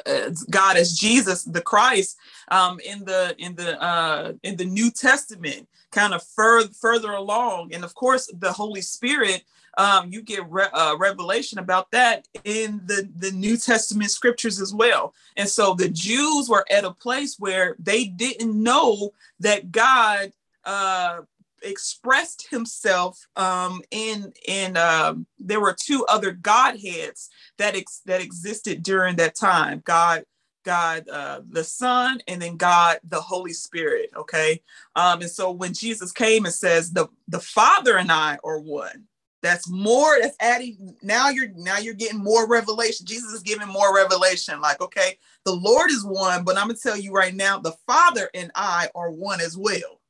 God as Jesus, the Christ, um, in the in the uh, in the New Testament, kind of further further along, and of course the Holy Spirit. Um, you get re- uh, revelation about that in the the New Testament scriptures as well. And so the Jews were at a place where they didn't know that God uh, expressed himself um, in in um, there were two other godheads that ex- that existed during that time god god uh, the son and then god the holy spirit okay um, and so when jesus came and says the the father and i are one that's more that's adding now you're now you're getting more revelation jesus is giving more revelation like okay the lord is one but i'm gonna tell you right now the father and i are one as well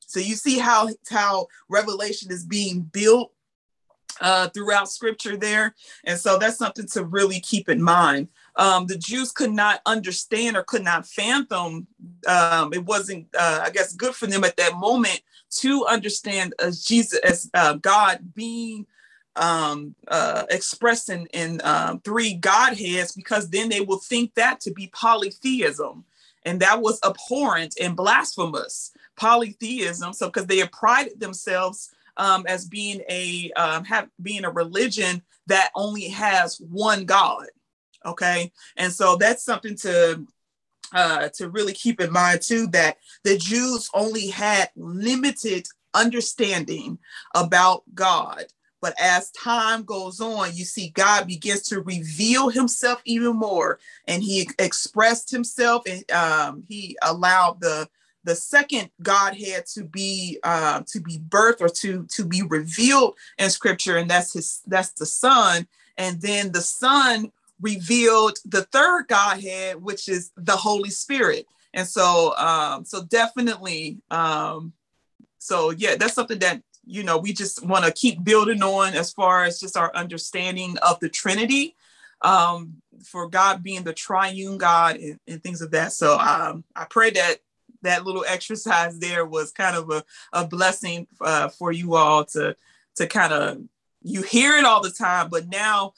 so you see how how revelation is being built uh, throughout scripture there. And so that's something to really keep in mind. Um, the Jews could not understand or could not fathom. Um, it wasn't, uh, I guess, good for them at that moment to understand as Jesus, as uh, God being um, uh, expressed in, in uh, three Godheads, because then they will think that to be polytheism. And that was abhorrent and blasphemous polytheism. So because they have prided themselves um, as being a um, have being a religion that only has one God. Okay, and so that's something to uh, to really keep in mind too. That the Jews only had limited understanding about God. But as time goes on, you see God begins to reveal himself even more. And he expressed himself and um, he allowed the the second Godhead to be uh, to be birthed or to to be revealed in Scripture, and that's his that's the Son, and then the Son revealed the third Godhead, which is the Holy Spirit, and so um, so definitely um, so yeah, that's something that you know we just want to keep building on as far as just our understanding of the Trinity um, for God being the triune God and, and things of that. So um, I pray that that little exercise there was kind of a, a blessing uh, for you all to to kind of you hear it all the time but now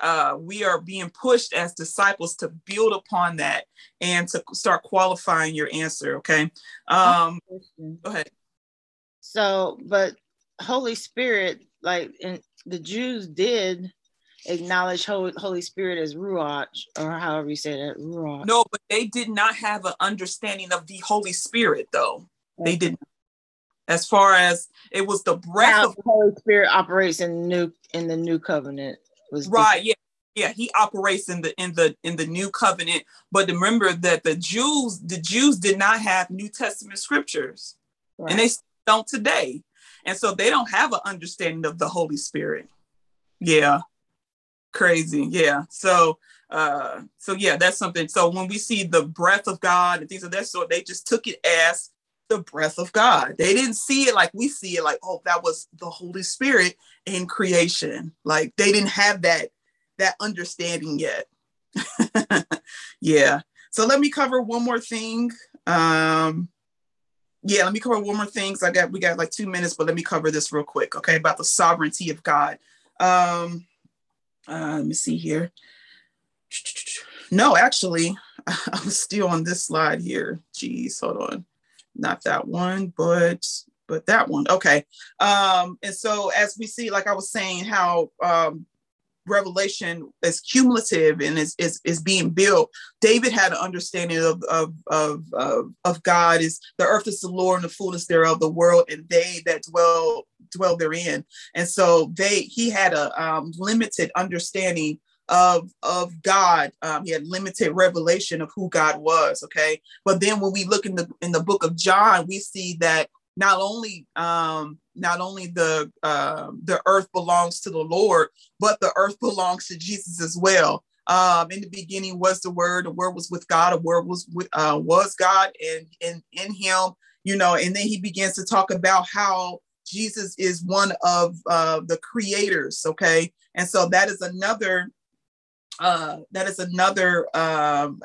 uh, we are being pushed as disciples to build upon that and to start qualifying your answer okay um go ahead so but holy spirit like in, the jews did acknowledge Holy Spirit as Ruach, or however you say that, Ruach. No, but they did not have an understanding of the Holy Spirit, though. Okay. They didn't. As far as it was the breath now, of the Holy Spirit operates in new in the new covenant. Was right, yeah. Yeah, he operates in the in the in the new covenant. But remember that the Jews, the Jews did not have New Testament scriptures. Right. And they don't today. And so they don't have an understanding of the Holy Spirit. Yeah crazy yeah so uh so yeah that's something so when we see the breath of god and things of that sort they just took it as the breath of god. They didn't see it like we see it like oh that was the holy spirit in creation. Like they didn't have that that understanding yet. Yeah. So let me cover one more thing. Um yeah let me cover one more things i got we got like two minutes but let me cover this real quick okay about the sovereignty of god. Um uh, let me see here. No, actually, I was still on this slide here. Geez, hold on. Not that one, but but that one. Okay. Um, and so as we see, like I was saying, how um, revelation is cumulative and is, is, is being built. David had an understanding of, of, of, of, of God is the earth is the Lord and the fullness thereof, the world and they that dwell dwell therein. And so they he had a um, limited understanding of of God. Um, he had limited revelation of who God was. Okay, but then when we look in the in the book of John, we see that not only um, not only the uh, the earth belongs to the Lord, but the earth belongs to Jesus as well. Um, in the beginning was the Word. The Word was with God. The Word was with uh, was God, and in in Him, you know. And then he begins to talk about how Jesus is one of uh, the creators. Okay, and so that is another uh, that is another um,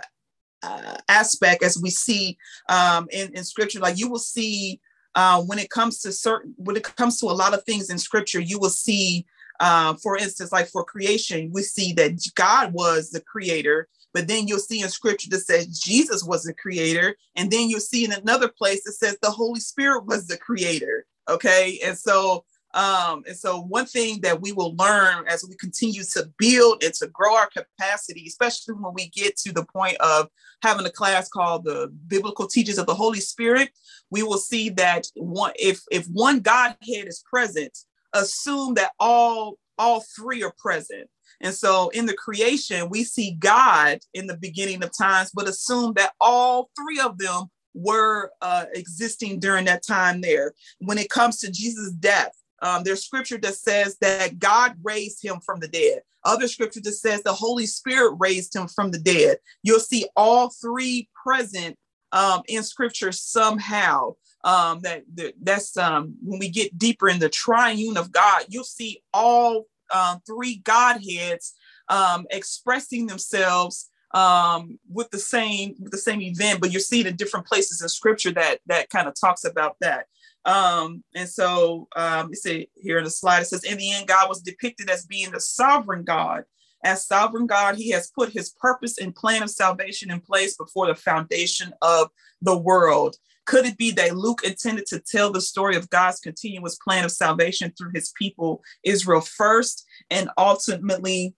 uh, aspect as we see um, in, in scripture. Like you will see uh, when it comes to certain when it comes to a lot of things in scripture you will see uh, for instance like for creation we see that god was the creator but then you'll see in scripture that says jesus was the creator and then you'll see in another place that says the holy spirit was the creator okay and so um, and so, one thing that we will learn as we continue to build and to grow our capacity, especially when we get to the point of having a class called the Biblical Teachings of the Holy Spirit, we will see that one, if if one Godhead is present, assume that all all three are present. And so, in the creation, we see God in the beginning of times, but assume that all three of them were uh, existing during that time there. When it comes to Jesus' death um, there's scripture that says that God raised him from the dead. Other scripture that says the Holy Spirit raised him from the dead. You'll see all three present um, in scripture somehow. Um, that, that that's um, when we get deeper in the triune of God, you'll see all um, three Godheads um, expressing themselves um, with the same with the same event, but you see it in different places in scripture that that kind of talks about that. Um, and so um, you see here in the slide, it says, in the end, God was depicted as being the sovereign God. As sovereign God, he has put his purpose and plan of salvation in place before the foundation of the world. Could it be that Luke intended to tell the story of God's continuous plan of salvation through his people, Israel first, and ultimately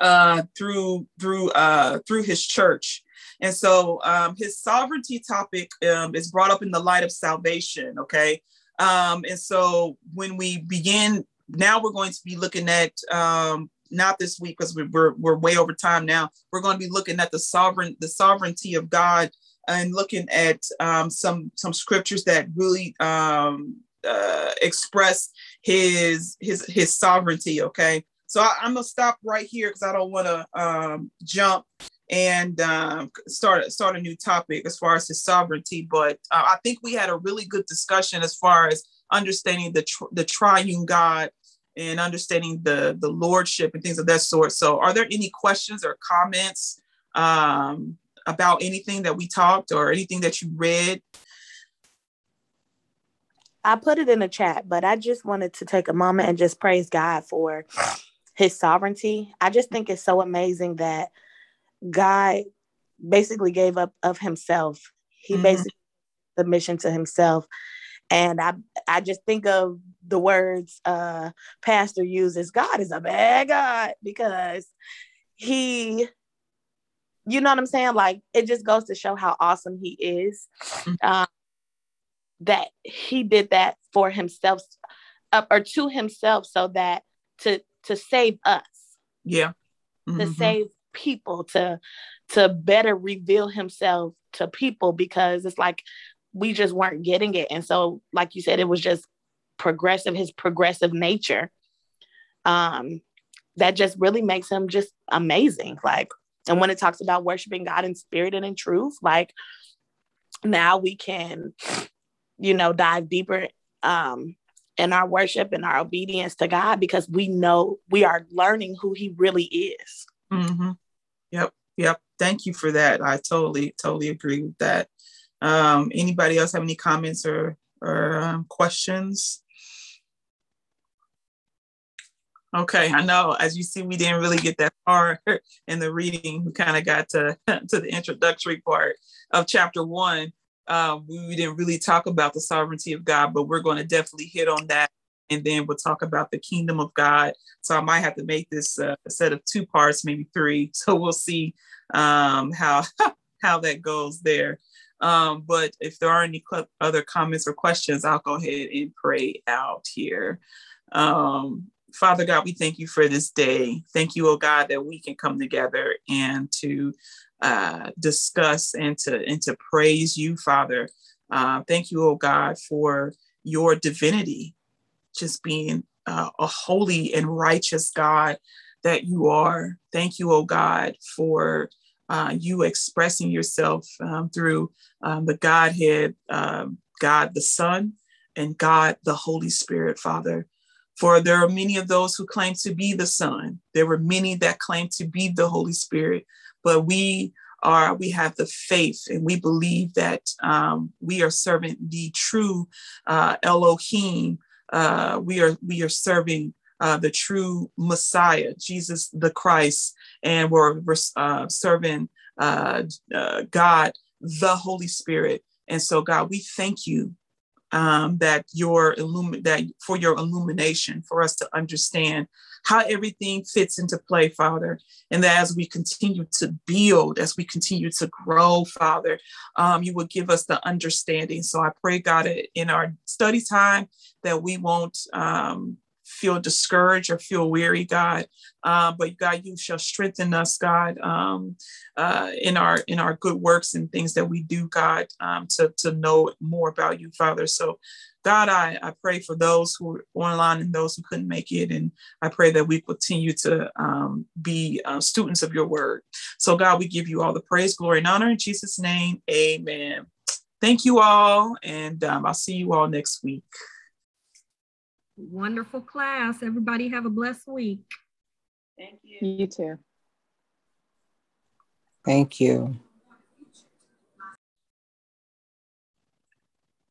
uh, through through uh, through his church? And so um, his sovereignty topic um, is brought up in the light of salvation. Okay. Um, and so when we begin, now we're going to be looking at, um, not this week because we're, we're way over time now. We're going to be looking at the sovereign, the sovereignty of God and looking at um, some, some scriptures that really um, uh, express his, his, his sovereignty. Okay. So I, am gonna stop right here because I don't want to um, jump and um, start start a new topic as far as his sovereignty. But uh, I think we had a really good discussion as far as understanding the tr- the triune God and understanding the the lordship and things of that sort. So, are there any questions or comments um, about anything that we talked or anything that you read? I put it in the chat, but I just wanted to take a moment and just praise God for his sovereignty. I just think it's so amazing that God basically gave up of himself. He mm-hmm. basically the mission to himself. And I I just think of the words uh pastor uses, God is a bad God because he you know what I'm saying? Like it just goes to show how awesome he is. Mm-hmm. Um, that he did that for himself uh, or to himself so that to to save us. Yeah. Mm-hmm. To save people to to better reveal himself to people because it's like we just weren't getting it and so like you said it was just progressive his progressive nature um that just really makes him just amazing. Like, and when it talks about worshiping God in spirit and in truth, like now we can, you know, dive deeper um, in our worship and our obedience to God because we know we are learning who He really is. Mm-hmm. Yep, yep. Thank you for that. I totally, totally agree with that. Um, anybody else have any comments or or um, questions? Okay, I know. As you see, we didn't really get that far in the reading. We kind of got to to the introductory part of chapter one. Um, we didn't really talk about the sovereignty of God, but we're going to definitely hit on that, and then we'll talk about the kingdom of God. So I might have to make this uh, a set of two parts, maybe three. So we'll see um, how how that goes there. Um, but if there are any cl- other comments or questions, I'll go ahead and pray out here. Um, Father God, we thank you for this day. Thank you, oh God, that we can come together and to uh, discuss and to and to praise you, Father. Uh, thank you, oh God, for your divinity, just being uh, a holy and righteous God that you are. Thank you, oh God, for uh, you expressing yourself um, through um, the Godhead, um, God the Son, and God the Holy Spirit, Father. For there are many of those who claim to be the Son. There were many that claim to be the Holy Spirit, but we are we have the faith and we believe that um, we are serving the true uh, Elohim. Uh, we are we are serving uh, the true Messiah, Jesus the Christ, and we're, we're uh, serving uh, uh, God, the Holy Spirit. And so, God, we thank you um, that your illumin that for your illumination for us to understand how everything fits into play, Father, and that as we continue to build, as we continue to grow, Father, um, you will give us the understanding. So I pray, God, in our study time that we won't um, feel discouraged or feel weary, God. Uh, but God, you shall strengthen us, God, um, uh, in our in our good works and things that we do, God, um, to to know more about you, Father. So, God, I, I pray for those who are online and those who couldn't make it, and I pray that we continue to um, be uh, students of your word. So, God, we give you all the praise, glory, and honor in Jesus' name. Amen. Thank you all, and um, I'll see you all next week. Wonderful class. Everybody have a blessed week. Thank you. You too. Thank you.